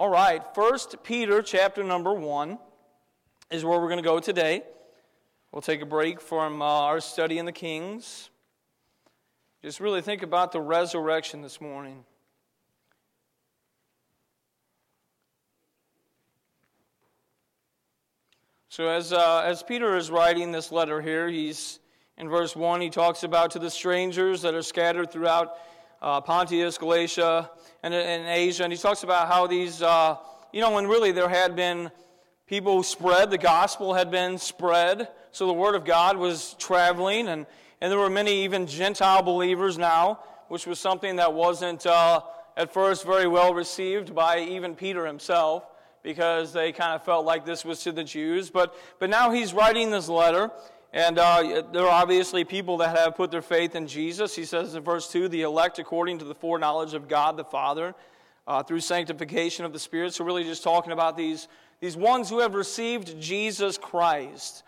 All right, First Peter chapter number 1 is where we're going to go today. We'll take a break from uh, our study in the Kings. Just really think about the resurrection this morning. So, as, uh, as Peter is writing this letter here, he's in verse 1, he talks about to the strangers that are scattered throughout uh, Pontus, Galatia, and, and Asia. And he talks about how these, uh, you know, when really there had been people spread, the gospel had been spread. So the word of God was traveling, and, and there were many even Gentile believers now, which was something that wasn't uh, at first very well received by even Peter himself because they kind of felt like this was to the Jews. But, but now he's writing this letter, and uh, there are obviously people that have put their faith in Jesus. He says in verse 2 the elect according to the foreknowledge of God the Father uh, through sanctification of the Spirit. So, really, just talking about these, these ones who have received Jesus Christ.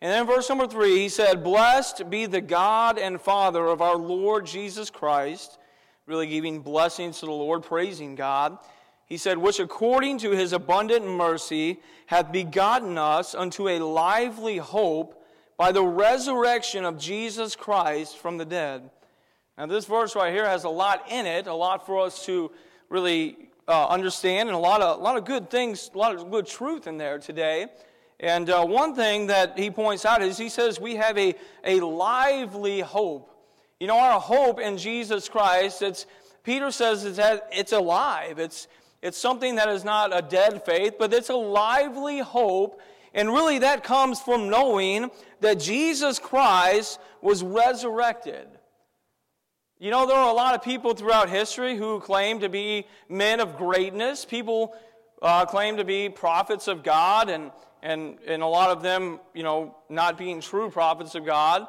And then, in verse number 3, he said, Blessed be the God and Father of our Lord Jesus Christ. Really giving blessings to the Lord, praising God. He said, Which according to his abundant mercy hath begotten us unto a lively hope by the resurrection of Jesus Christ from the dead. Now, this verse right here has a lot in it, a lot for us to really uh, understand, and a lot, of, a lot of good things, a lot of good truth in there today. And uh, one thing that he points out is he says we have a, a lively hope. You know, our hope in Jesus Christ, it's, Peter says it's, it's alive. It's, it's something that is not a dead faith, but it's a lively hope and really, that comes from knowing that Jesus Christ was resurrected. You know, there are a lot of people throughout history who claim to be men of greatness. People uh, claim to be prophets of God, and, and, and a lot of them, you know, not being true prophets of God.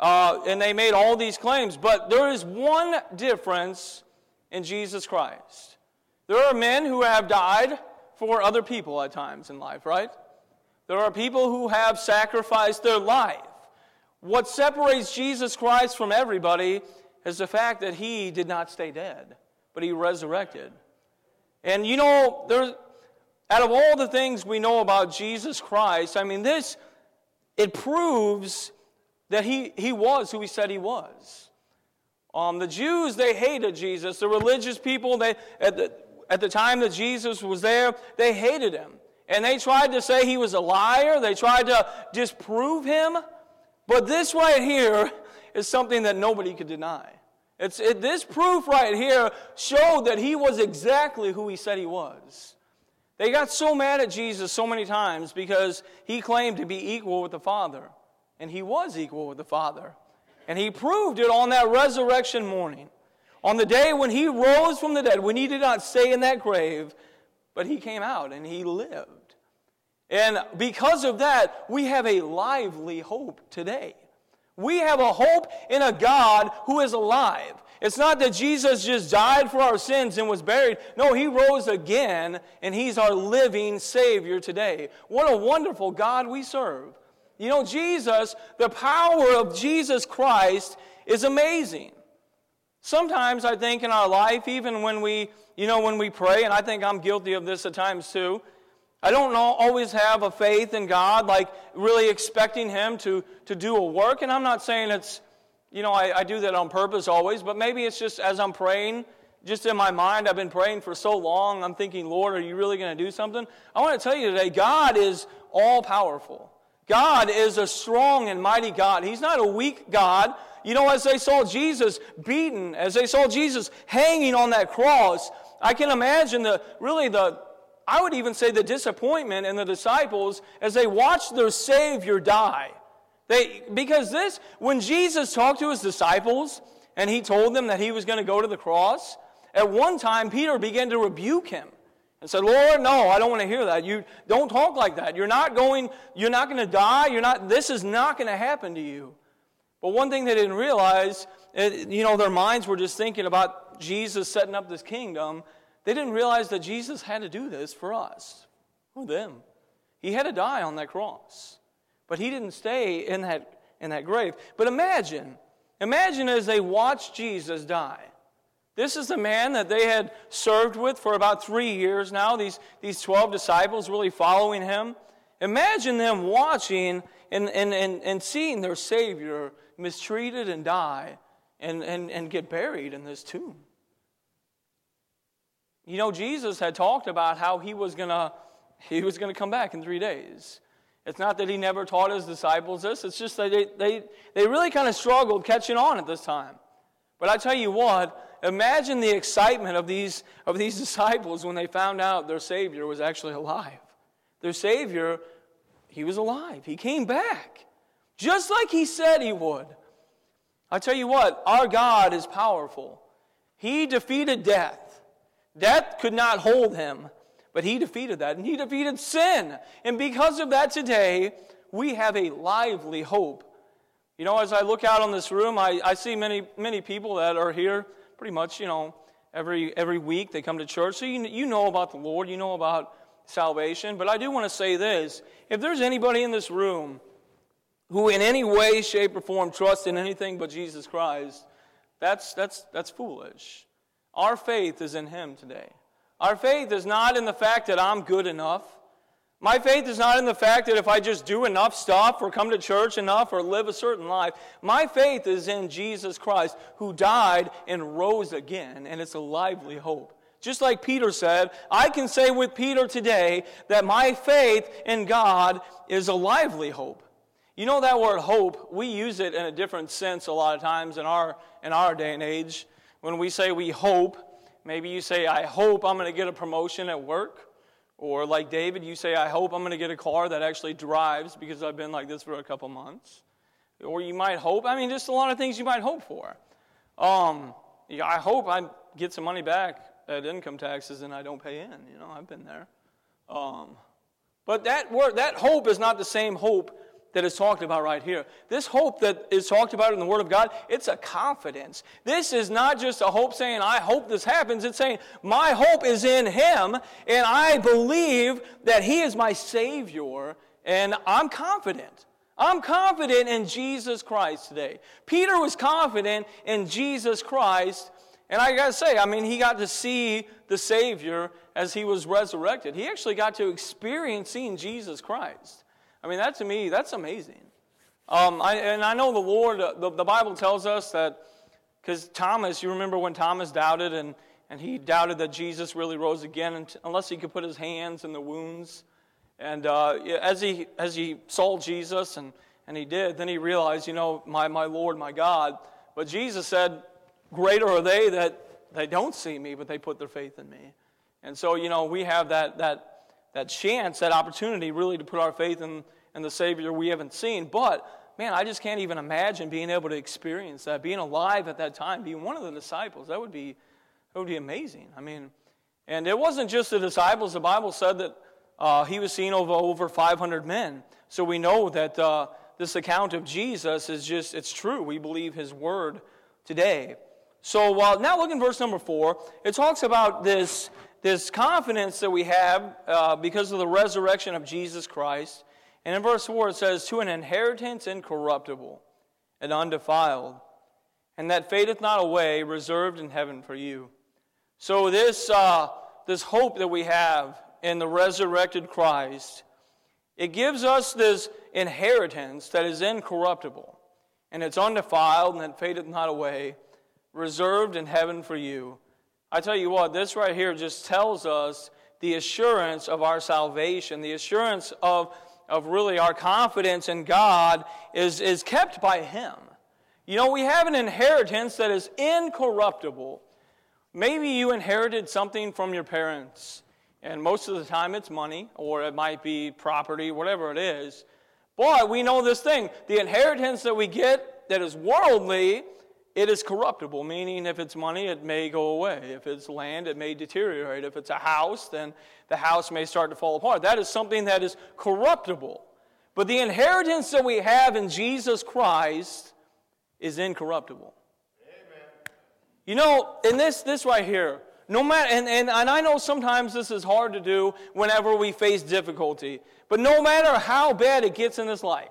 Uh, and they made all these claims. But there is one difference in Jesus Christ. There are men who have died for other people at times in life, right? There are people who have sacrificed their life. What separates Jesus Christ from everybody is the fact that he did not stay dead, but he resurrected. And you know, there's, out of all the things we know about Jesus Christ, I mean, this, it proves that he, he was who he said he was. Um, the Jews, they hated Jesus. The religious people, they, at, the, at the time that Jesus was there, they hated him. And they tried to say he was a liar. They tried to disprove him. But this right here is something that nobody could deny. It's, it, this proof right here showed that he was exactly who he said he was. They got so mad at Jesus so many times because he claimed to be equal with the Father. And he was equal with the Father. And he proved it on that resurrection morning. On the day when he rose from the dead, when he did not stay in that grave, but he came out and he lived. And because of that, we have a lively hope today. We have a hope in a God who is alive. It's not that Jesus just died for our sins and was buried. No, he rose again, and he's our living Savior today. What a wonderful God we serve. You know, Jesus, the power of Jesus Christ is amazing. Sometimes I think in our life, even when we, you know, when we pray, and I think I'm guilty of this at times too, I don't always have a faith in God, like really expecting Him to, to do a work. And I'm not saying it's, you know, I, I do that on purpose always, but maybe it's just as I'm praying, just in my mind, I've been praying for so long, I'm thinking, Lord, are you really going to do something? I want to tell you today, God is all powerful. God is a strong and mighty God. He's not a weak God. You know, as they saw Jesus beaten, as they saw Jesus hanging on that cross, I can imagine the really the I would even say the disappointment in the disciples as they watched their Savior die. They, because this, when Jesus talked to his disciples and he told them that he was going to go to the cross, at one time Peter began to rebuke him and said, Lord, no, I don't want to hear that. You don't talk like that. You're not going, you're not going to die. You're not, this is not going to happen to you. But one thing they didn't realize, you know, their minds were just thinking about Jesus setting up this kingdom they didn't realize that Jesus had to do this for us, for them. He had to die on that cross. But he didn't stay in that, in that grave. But imagine, imagine as they watched Jesus die. This is the man that they had served with for about three years now, these, these 12 disciples really following him. Imagine them watching and, and, and, and seeing their Savior mistreated and die and, and, and get buried in this tomb. You know, Jesus had talked about how he was going to he was going to come back in three days. It's not that he never taught his disciples this, it's just that they, they, they really kind of struggled catching on at this time. But I tell you what, imagine the excitement of these, of these disciples when they found out their Savior was actually alive. Their Savior, he was alive. He came back, just like he said he would. I tell you what, our God is powerful. He defeated death. Death could not hold him, but he defeated that, and he defeated sin. And because of that, today, we have a lively hope you know, as I look out on this room, I, I see many, many people that are here pretty much, you know, every, every week they come to church. So you, you know about the Lord, you know about salvation. But I do want to say this if there's anybody in this room who, in any way, shape, or form, trusts in anything but Jesus Christ, that's, that's, that's foolish. Our faith is in Him today. Our faith is not in the fact that I'm good enough. My faith is not in the fact that if I just do enough stuff or come to church enough or live a certain life. My faith is in Jesus Christ who died and rose again, and it's a lively hope. Just like Peter said, I can say with Peter today that my faith in God is a lively hope. You know that word hope, we use it in a different sense a lot of times in our, in our day and age. When we say we hope, maybe you say, I hope I'm going to get a promotion at work. Or like David, you say, I hope I'm going to get a car that actually drives because I've been like this for a couple months. Or you might hope, I mean, just a lot of things you might hope for. Um, I hope I get some money back at income taxes and I don't pay in. You know, I've been there. Um, but that word, that hope is not the same hope that is talked about right here. This hope that is talked about in the Word of God, it's a confidence. This is not just a hope saying, I hope this happens. It's saying, my hope is in Him, and I believe that He is my Savior, and I'm confident. I'm confident in Jesus Christ today. Peter was confident in Jesus Christ, and I got to say, I mean, he got to see the Savior as he was resurrected. He actually got to experience seeing Jesus Christ. I mean, that to me, that's amazing. Um, I, and I know the Lord, uh, the, the Bible tells us that, because Thomas, you remember when Thomas doubted and, and he doubted that Jesus really rose again unless he could put his hands in the wounds. And uh, as, he, as he saw Jesus, and, and he did, then he realized, you know, my, my Lord, my God. But Jesus said, Greater are they that they don't see me, but they put their faith in me. And so, you know, we have that, that, that chance, that opportunity really to put our faith in, and the Savior we haven't seen. But, man, I just can't even imagine being able to experience that, being alive at that time, being one of the disciples. That would be, that would be amazing. I mean, and it wasn't just the disciples. The Bible said that uh, he was seen over, over 500 men. So we know that uh, this account of Jesus is just, it's true. We believe his word today. So uh, now look in verse number four. It talks about this, this confidence that we have uh, because of the resurrection of Jesus Christ. And in verse 4, it says, To an inheritance incorruptible and undefiled, and that fadeth not away, reserved in heaven for you. So, this, uh, this hope that we have in the resurrected Christ, it gives us this inheritance that is incorruptible, and it's undefiled, and it fadeth not away, reserved in heaven for you. I tell you what, this right here just tells us the assurance of our salvation, the assurance of of really our confidence in God is, is kept by Him. You know, we have an inheritance that is incorruptible. Maybe you inherited something from your parents, and most of the time it's money, or it might be property, whatever it is. But we know this thing the inheritance that we get that is worldly it is corruptible, meaning if it's money, it may go away. If it's land, it may deteriorate. If it's a house, then the house may start to fall apart. That is something that is corruptible. But the inheritance that we have in Jesus Christ is incorruptible. Amen. You know, in this, this right here, no matter, and, and, and I know sometimes this is hard to do whenever we face difficulty, but no matter how bad it gets in this life,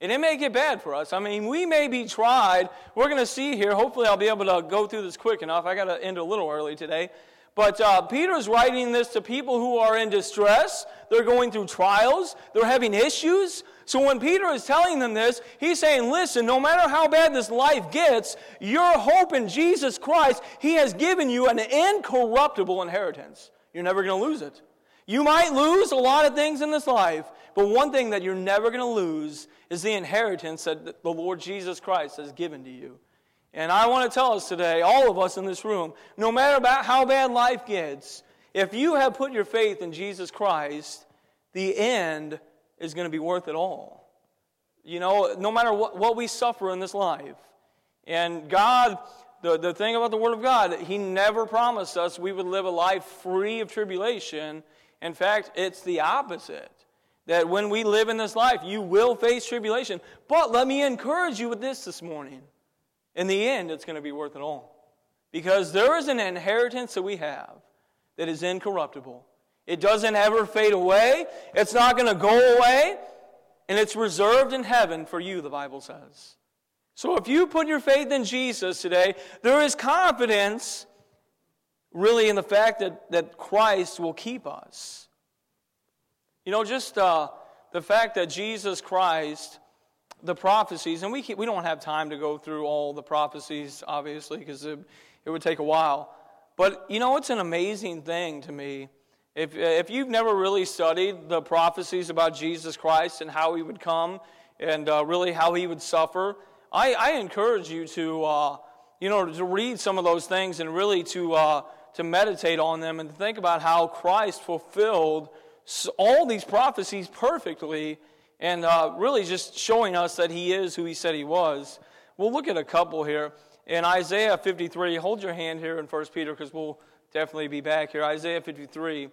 And it may get bad for us. I mean, we may be tried. We're going to see here. Hopefully, I'll be able to go through this quick enough. I got to end a little early today. But uh, Peter's writing this to people who are in distress. They're going through trials. They're having issues. So when Peter is telling them this, he's saying, listen, no matter how bad this life gets, your hope in Jesus Christ, he has given you an incorruptible inheritance. You're never going to lose it. You might lose a lot of things in this life, but one thing that you're never going to lose is the inheritance that the Lord Jesus Christ has given to you. And I want to tell us today, all of us in this room, no matter about how bad life gets, if you have put your faith in Jesus Christ, the end is going to be worth it all. You know, no matter what, what we suffer in this life. And God, the, the thing about the Word of God, He never promised us we would live a life free of tribulation. In fact, it's the opposite. That when we live in this life, you will face tribulation. But let me encourage you with this this morning. In the end, it's going to be worth it all. Because there is an inheritance that we have that is incorruptible. It doesn't ever fade away, it's not going to go away, and it's reserved in heaven for you, the Bible says. So if you put your faith in Jesus today, there is confidence really in the fact that, that Christ will keep us. You know, just uh, the fact that Jesus Christ the prophecies, and we, we don't have time to go through all the prophecies, obviously, because it, it would take a while. But you know, it's an amazing thing to me. If, if you've never really studied the prophecies about Jesus Christ and how he would come and uh, really how he would suffer, I, I encourage you to, uh, you know, to read some of those things and really to, uh, to meditate on them and think about how Christ fulfilled all these prophecies perfectly and uh, really just showing us that he is who he said he was. We'll look at a couple here. In Isaiah 53, hold your hand here in 1 Peter because we'll definitely be back here. Isaiah 53,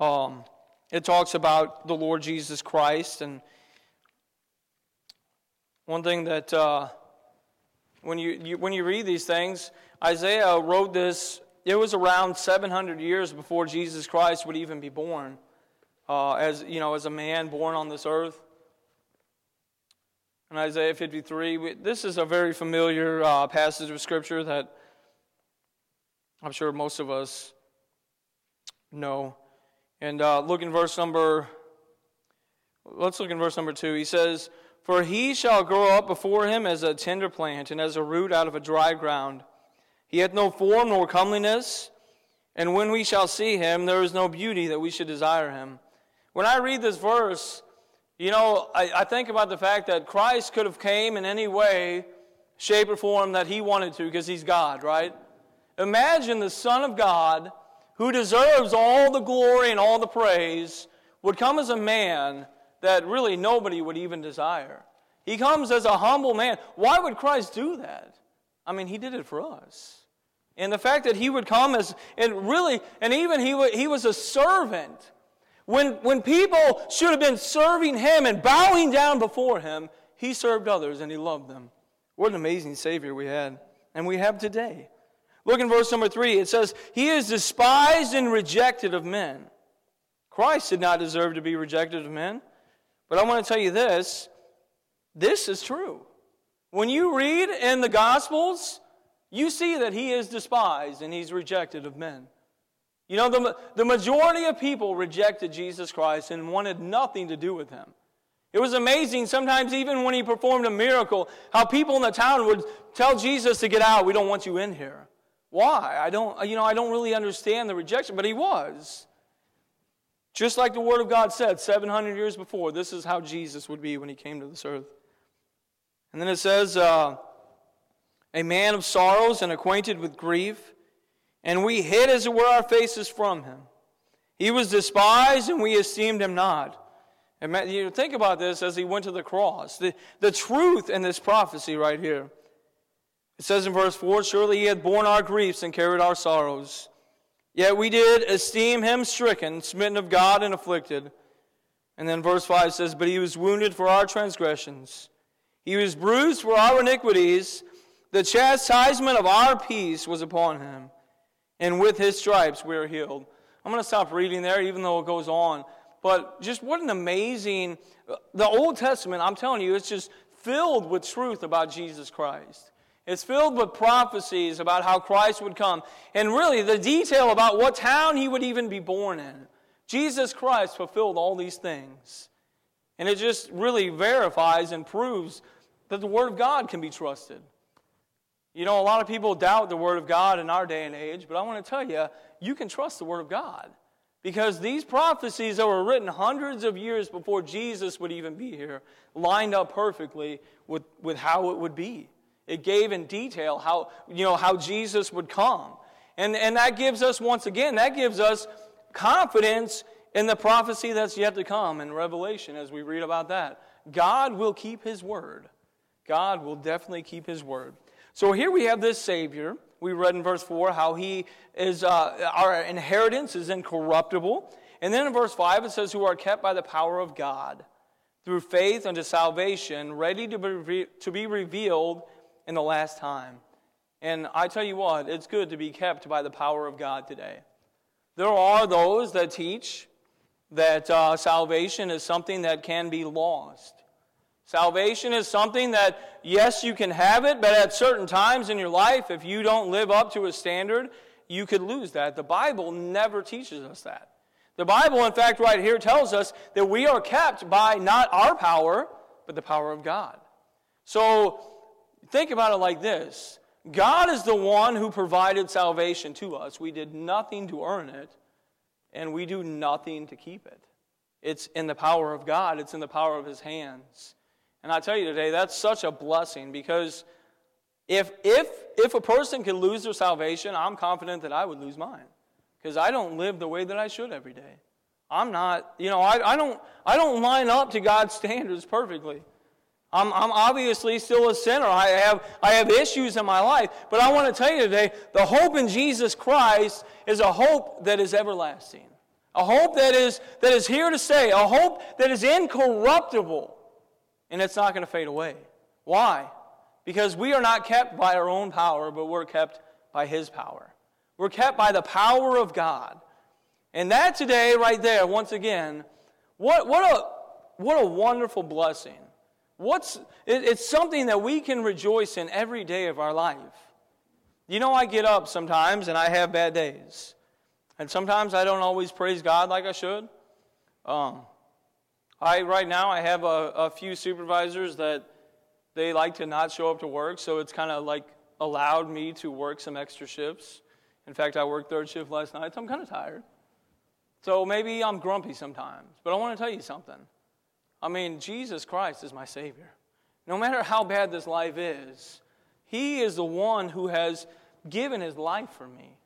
um, it talks about the Lord Jesus Christ. And one thing that uh, when, you, you, when you read these things, Isaiah wrote this, it was around 700 years before Jesus Christ would even be born uh, as, you know, as a man born on this earth. In Isaiah 53, we, this is a very familiar uh, passage of Scripture that I'm sure most of us know. And uh, look in verse number, let's look in verse number two. He says, For he shall grow up before him as a tender plant and as a root out of a dry ground. He hath no form nor comeliness, and when we shall see him, there is no beauty that we should desire him. When I read this verse, you know, I, I, think about the fact that Christ could have came in any way, shape, or form that he wanted to because he's God, right? Imagine the Son of God, who deserves all the glory and all the praise, would come as a man that really nobody would even desire. He comes as a humble man. Why would Christ do that? I mean, he did it for us. And the fact that he would come as, and really, and even he, he was a servant. When, when people should have been serving him and bowing down before him, he served others and he loved them. What an amazing Savior we had, and we have today. Look in verse number three. It says, He is despised and rejected of men. Christ did not deserve to be rejected of men. But I want to tell you this this is true. When you read in the Gospels, you see that He is despised and He's rejected of men. You know, the, the majority of people rejected Jesus Christ and wanted nothing to do with him. It was amazing, sometimes even when he performed a miracle, how people in the town would tell Jesus to get out. We don't want you in here. Why? I don't, you know, I don't really understand the rejection, but he was. Just like the Word of God said 700 years before, this is how Jesus would be when he came to this earth. And then it says, uh, a man of sorrows and acquainted with grief and we hid, as it were, our faces from him. He was despised, and we esteemed him not. And you think about this as he went to the cross. The, the truth in this prophecy right here. It says in verse 4 Surely he had borne our griefs and carried our sorrows. Yet we did esteem him stricken, smitten of God, and afflicted. And then verse 5 says, But he was wounded for our transgressions, he was bruised for our iniquities. The chastisement of our peace was upon him and with his stripes we are healed. I'm going to stop reading there, even though it goes on. But just what an amazing, the Old Testament, I'm telling you, it's just filled with truth about Jesus Christ. It's filled with prophecies about how Christ would come. And really, the detail about what town he would even be born in. Jesus Christ fulfilled all these things. And it just really verifies and proves that the Word of God can be trusted. You know, a lot of people doubt the Word of God in our day and age, but I want to tell you, you can trust the Word of God. Because these prophecies that were written hundreds of years before Jesus would even be here lined up perfectly with, with how it would be. It gave in detail how, you know, how Jesus would come. And, and that gives us, once again, that gives us confidence in the prophecy that's yet to come in Revelation as we read about that. God will keep his word. God will definitely keep his word. So here we have this Savior. We read in verse 4 how he is, uh, our inheritance is incorruptible. And then in verse 5 it says, who are kept by the power of God through faith unto salvation, ready to be, to be revealed in the last time. And I tell you what, it's good to be kept by the power of God today. There are those that teach that uh, salvation is something that can be lost. Salvation is something that, yes, you can have it, but at certain times in your life, if you don't live up to a standard, you could lose that. The Bible never teaches us that. The Bible, in fact, right here tells us that we are kept by not our power, but the power of God. So think about it like this God is the one who provided salvation to us. We did nothing to earn it, and we do nothing to keep it. It's in the power of God, it's in the power of His hands. And I tell you today, that's such a blessing because if, if, if a person can lose their salvation, I'm confident that I would lose mine because I don't live the way that I should every day. I'm not, you know, I, I, don't, I don't line up to God's standards perfectly. I'm, I'm obviously still a sinner. I have, I have issues in my life. But I want to tell you today the hope in Jesus Christ is a hope that is everlasting, a hope that is, that is here to stay, a hope that is incorruptible, and it's not going to fade away. Why? Because we are not kept by our own power, but we're kept by His power. We're kept by the power of God. And that today, right there, once again, what, what, a, what a wonderful blessing What's, it's something that we can rejoice in every day of our life. You know, I get up sometimes and I have bad days. And sometimes I don't always praise God like I should. Um, I, right now, I have a, a few supervisors that they like to not show up to work, so it's kind of like allowed me to work some extra shifts. In fact, I worked third shift last night, so I'm kind of tired. So maybe I'm grumpy sometimes. But I want to tell you something. I mean, Jesus Christ is my Savior. No matter how bad this life is, He is the one who has given His life for me.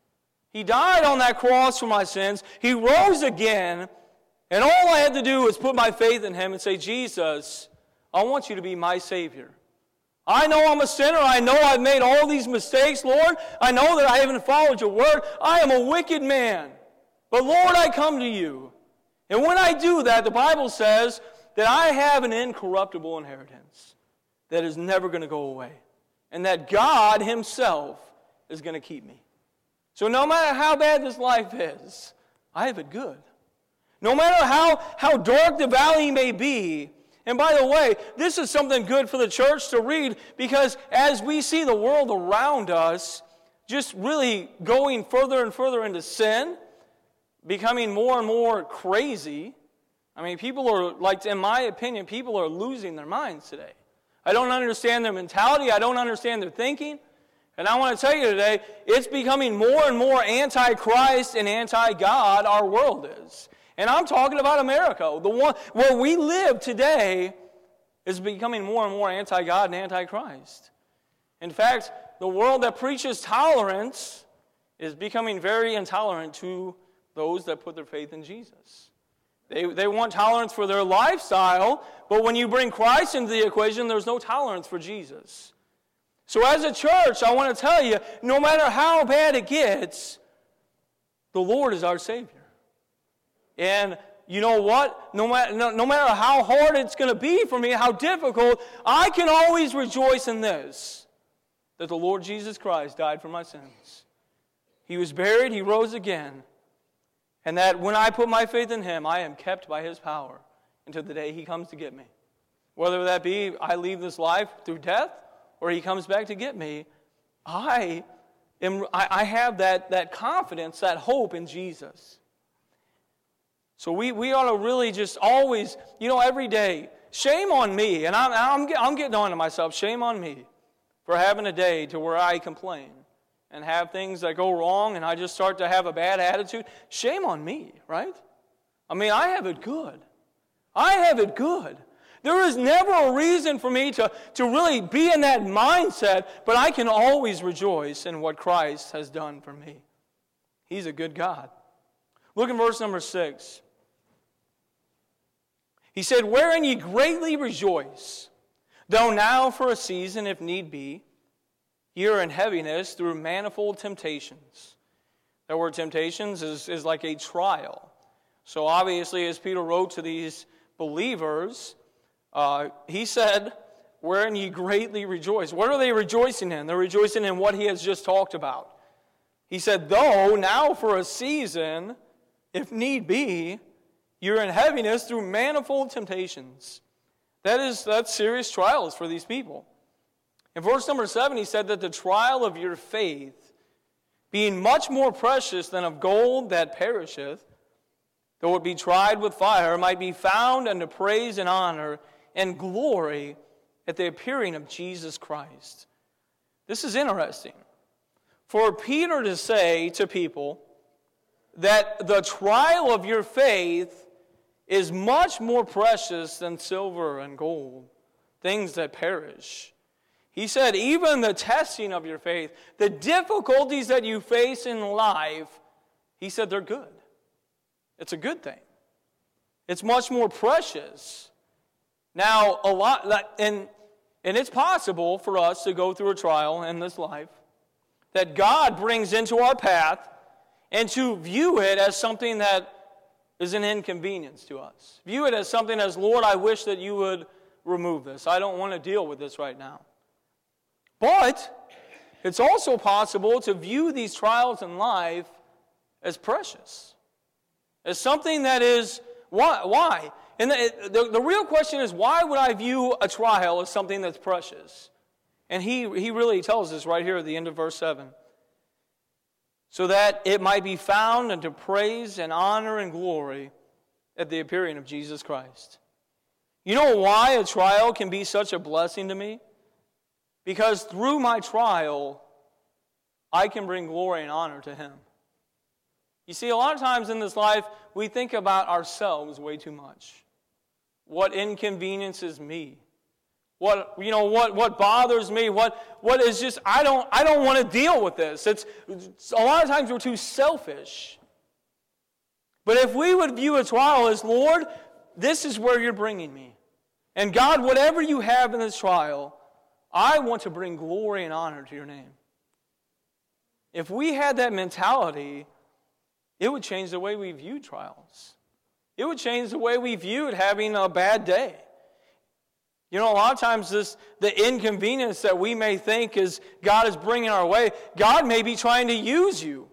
He died on that cross for my sins. He rose again. And all I had to do was put my faith in Him and say, Jesus, I want you to be my Savior. I know I'm a sinner. I know I've made all these mistakes, Lord. I know that I haven't followed your word. I am a wicked man. But Lord, I come to you. And when I do that, the Bible says that I have an incorruptible inheritance that is never going to go away, and that God Himself is going to keep me. So, no matter how bad this life is, I have it good. No matter how, how dark the valley may be, and by the way, this is something good for the church to read because as we see the world around us just really going further and further into sin, becoming more and more crazy, I mean, people are, like, in my opinion, people are losing their minds today. I don't understand their mentality, I don't understand their thinking. And I want to tell you today, it's becoming more and more anti Christ and anti God, our world is. And I'm talking about America. The one where we live today is becoming more and more anti God and anti Christ. In fact, the world that preaches tolerance is becoming very intolerant to those that put their faith in Jesus. They, they want tolerance for their lifestyle, but when you bring Christ into the equation, there's no tolerance for Jesus. So, as a church, I want to tell you no matter how bad it gets, the Lord is our Savior. And you know what? No matter, no, no matter how hard it's going to be for me, how difficult, I can always rejoice in this that the Lord Jesus Christ died for my sins. He was buried, He rose again. And that when I put my faith in him, I am kept by his power until the day he comes to get me. Whether that be I leave this life through death or he comes back to get me, I, am, I, I have that, that confidence, that hope in Jesus. So we, we ought to really just always, you know, every day, shame on me, and I'm, I'm, I'm getting on to myself, shame on me for having a day to where I complain and have things that go wrong and I just start to have a bad attitude. Shame on me, right? I mean, I have it good. I have it good. There is never a reason for me to, to really be in that mindset, but I can always rejoice in what Christ has done for me. He's a good God. Look in verse number six. He said, Wherein ye greatly rejoice, though now for a season, if need be, ye are in heaviness through manifold temptations. That word temptations is, is like a trial. So obviously, as Peter wrote to these believers, uh, he said, Wherein ye greatly rejoice. What are they rejoicing in? They're rejoicing in what he has just talked about. He said, Though now for a season, if need be, you're in heaviness through manifold temptations. That is, that's serious trials for these people. In verse number seven, he said that the trial of your faith, being much more precious than of gold that perisheth, though it be tried with fire, might be found unto praise and honor and glory at the appearing of Jesus Christ. This is interesting. For Peter to say to people that the trial of your faith is much more precious than silver and gold, things that perish. He said, even the testing of your faith, the difficulties that you face in life, he said they're good. It's a good thing. It's much more precious. Now, a lot, and, and it's possible for us to go through a trial in this life that God brings into our path and to view it as something that is an inconvenience to us. View it as something as, Lord, I wish that you would remove this. I don't want to deal with this right now. But it's also possible to view these trials in life as precious, as something that is, why? why? And the, the, the real question is, why would I view a trial as something that's precious? And he, he really tells us right here at the end of verse 7 so that it might be found unto praise and honor and glory at the appearing of Jesus Christ. You know why a trial can be such a blessing to me? Because through my trial, I can bring glory and honor to Him. You see, a lot of times in this life, we think about ourselves way too much. What inconveniences me? What, you know, what, what bothers me, what, what is just, I don't, I don't want to deal with this. It's, it's, a lot of times we're too selfish. But if we would view a trial as, Lord, this is where you're bringing me. And God, whatever you have in this trial, I want to bring glory and honor to your name. If we had that mentality, it would change the way we view trials. It would change the way we viewed having a bad day. You know, a lot of times this the inconvenience that we may think is God is bringing our way, God may be trying to use you.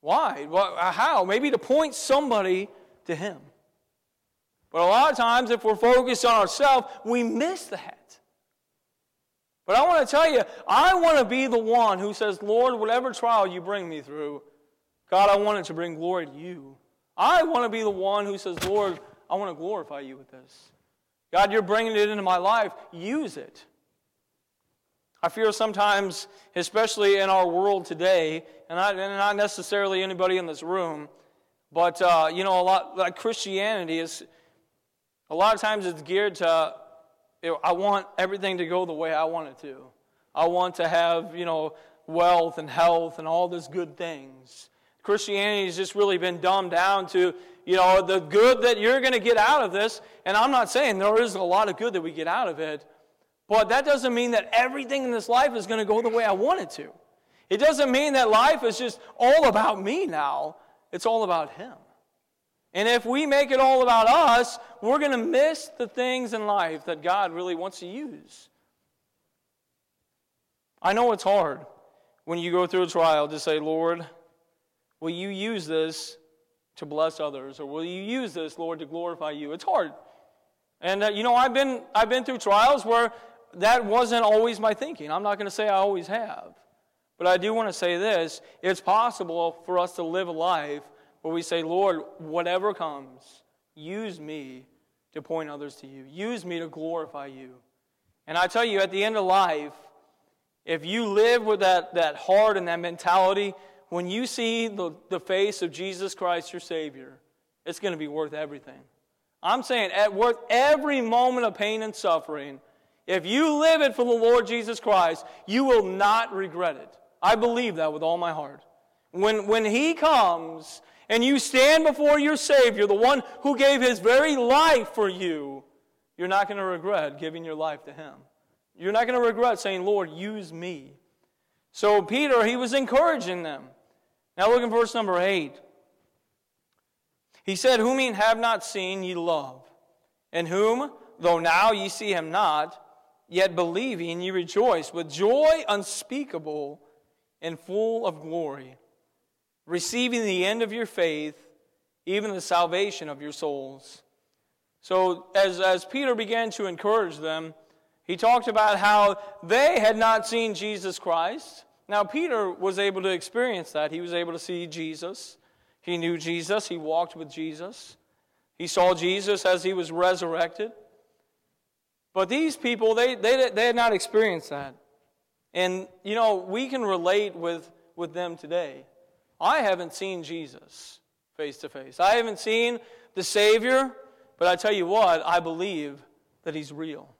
Why? Well, uh, how? Maybe to point somebody to Him. But a lot of times, if we're focused on ourselves, we miss that. But I want to tell you, I want to be the one who says, Lord, whatever trial you bring me through, God, I want it to bring glory to you. I want to be the one who says, Lord, I want to glorify you with this. God, you're bringing it into my life. Use it. I fear sometimes, especially in our world today, and, I, and not necessarily anybody in this room, but uh, you know, a lot like Christianity is. A lot of times it's geared to. I want everything to go the way I want it to. I want to have you know wealth and health and all these good things. Christianity has just really been dumbed down to, you know, the good that you're going to get out of this. And I'm not saying there isn't a lot of good that we get out of it, but that doesn't mean that everything in this life is going to go the way I want it to. It doesn't mean that life is just all about me now, it's all about Him. And if we make it all about us, we're going to miss the things in life that God really wants to use. I know it's hard when you go through a trial to say, Lord, Will you use this to bless others? Or will you use this, Lord, to glorify you? It's hard. And, uh, you know, I've been, I've been through trials where that wasn't always my thinking. I'm not going to say I always have. But I do want to say this it's possible for us to live a life where we say, Lord, whatever comes, use me to point others to you, use me to glorify you. And I tell you, at the end of life, if you live with that, that heart and that mentality, when you see the, the face of Jesus Christ, your Savior, it's going to be worth everything. I'm saying, at worth every moment of pain and suffering, if you live it for the Lord Jesus Christ, you will not regret it. I believe that with all my heart. When, when He comes and you stand before your Savior, the one who gave His very life for you, you're not going to regret giving your life to Him. You're not going to regret saying, Lord, use me. So Peter, he was encouraging them. Now look in verse number 8. He said, Whom ye have not seen, ye love, and whom, though now ye see him not, yet believing ye rejoice with joy unspeakable and full of glory, receiving the end of your faith, even the salvation of your souls. So as, as Peter began to encourage them, he talked about how they had not seen Jesus Christ. Now, Peter was able to experience that. He was able to see Jesus. He knew Jesus. He walked with Jesus. He saw Jesus as he was resurrected. But these people, they, they, they had not experienced that. And, you know, we can relate with, with them today. I haven't seen Jesus face to face. I haven't seen the Savior, but I tell you what, I believe that He's real.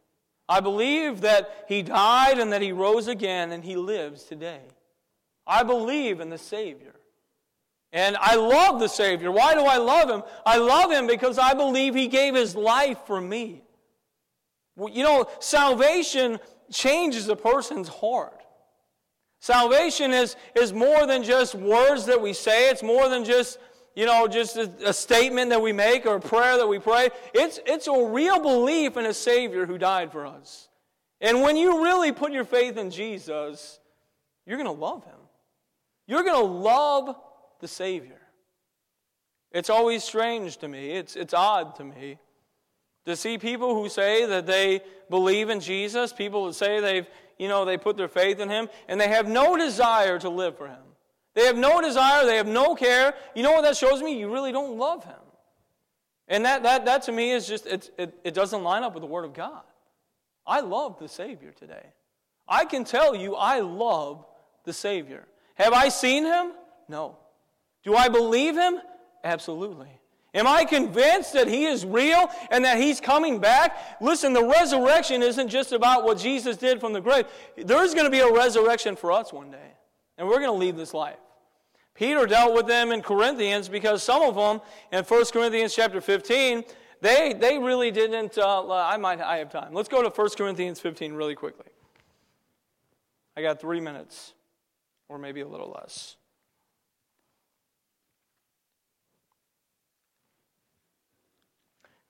I believe that he died and that he rose again and he lives today. I believe in the Savior. And I love the Savior. Why do I love him? I love him because I believe he gave his life for me. You know, salvation changes a person's heart. Salvation is, is more than just words that we say, it's more than just you know, just a, a, statement that we make or a prayer that we pray. It's, it's a real belief in a Savior who died for us. And when you really put your faith in Jesus, you're going to love Him. You're going to love the Savior. It's always strange to me, it's, it's odd to me to see people who say that they believe in Jesus, people who say they've, you know, they put their faith in Him, and they have no desire to live for Him. They have no desire, they have no care. You know what that shows me? You really don't love him. And that, that, that to me is just, it, it, it doesn't line up with the Word of God. I love the Savior today. I can tell you I love the Savior. Have I seen him? No. Do I believe him? Absolutely. Am I convinced that he is real and that he's coming back? Listen, the resurrection isn't just about what Jesus did from the grave. There's going to be a resurrection for us one day, and we're going to leave this life. Peter dealt with them in Corinthians because some of them in 1 Corinthians chapter 15, they, they really didn't. Uh, I might I have time. Let's go to 1 Corinthians 15 really quickly. I got three minutes, or maybe a little less.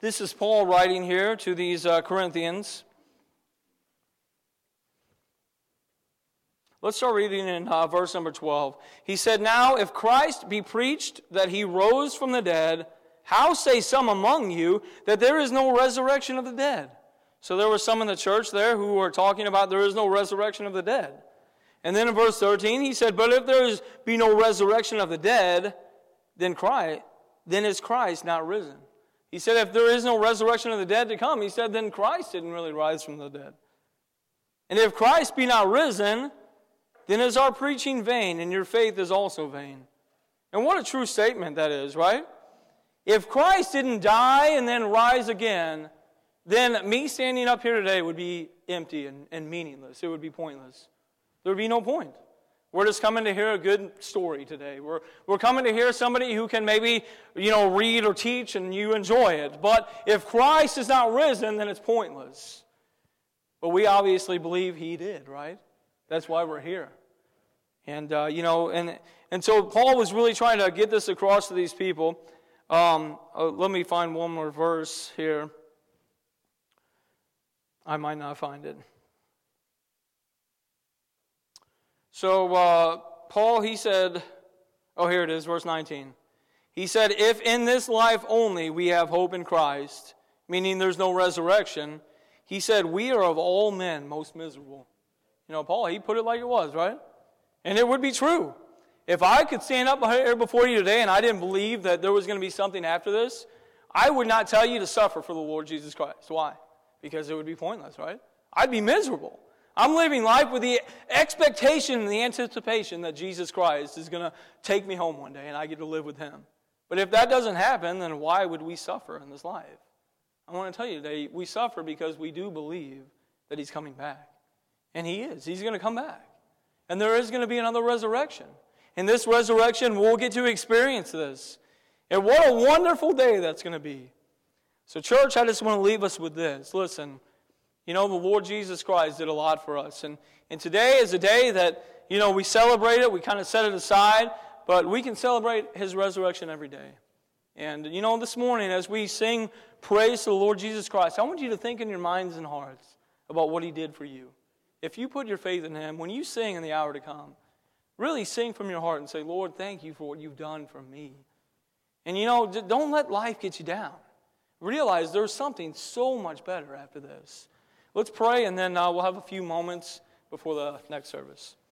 This is Paul writing here to these uh, Corinthians. Let's start reading in uh, verse number 12. He said, Now, if Christ be preached that he rose from the dead, how say some among you that there is no resurrection of the dead? So there were some in the church there who were talking about there is no resurrection of the dead. And then in verse 13, he said, But if there is, be no resurrection of the dead, then Christ, then is Christ not risen? He said, if there is no resurrection of the dead to come, he said, then Christ didn't really rise from the dead. And if Christ be not risen, then is our preaching vain, and your faith is also vain. And what a true statement that is, right? If Christ didn't die and then rise again, then me standing up here today would be empty and, and meaningless. It would be pointless. There would be no point. We're just coming to hear a good story today. We're, we're coming to hear somebody who can maybe, you know, read or teach and you enjoy it. But if Christ is not risen, then it's pointless. But we obviously believe he did, right? That's why we're here. And, uh, you know, and, and so Paul was really trying to get this across to these people. Um, uh, let me find one more verse here. I might not find it. So, uh, Paul, he said, oh, here it is, verse 19. He said, If in this life only we have hope in Christ, meaning there's no resurrection, he said, We are of all men most miserable. You know, Paul, he put it like it was, right? And it would be true. If I could stand up here before you today and I didn't believe that there was going to be something after this, I would not tell you to suffer for the Lord Jesus Christ. Why? Because it would be pointless, right? I'd be miserable. I'm living life with the expectation and the anticipation that Jesus Christ is going to take me home one day and I get to live with him. But if that doesn't happen, then why would we suffer in this life? I want to tell you today, we suffer because we do believe that he's coming back. And he is. He's going to come back. And there is going to be another resurrection. In this resurrection, we'll get to experience this. And what a wonderful day that's going to be. So, church, I just want to leave us with this. Listen, you know, the Lord Jesus Christ did a lot for us. And, and today is a day that, you know, we celebrate it, we kind of set it aside, but we can celebrate his resurrection every day. And, you know, this morning, as we sing praise to the Lord Jesus Christ, I want you to think in your minds and hearts about what he did for you. If you put your faith in him, when you sing in the hour to come, really sing from your heart and say, Lord, thank you for what you've done for me. And, you know, don't let life get you down. Realize there's something so much better after this. Let's pray, and then uh, we'll have a few moments before the next service.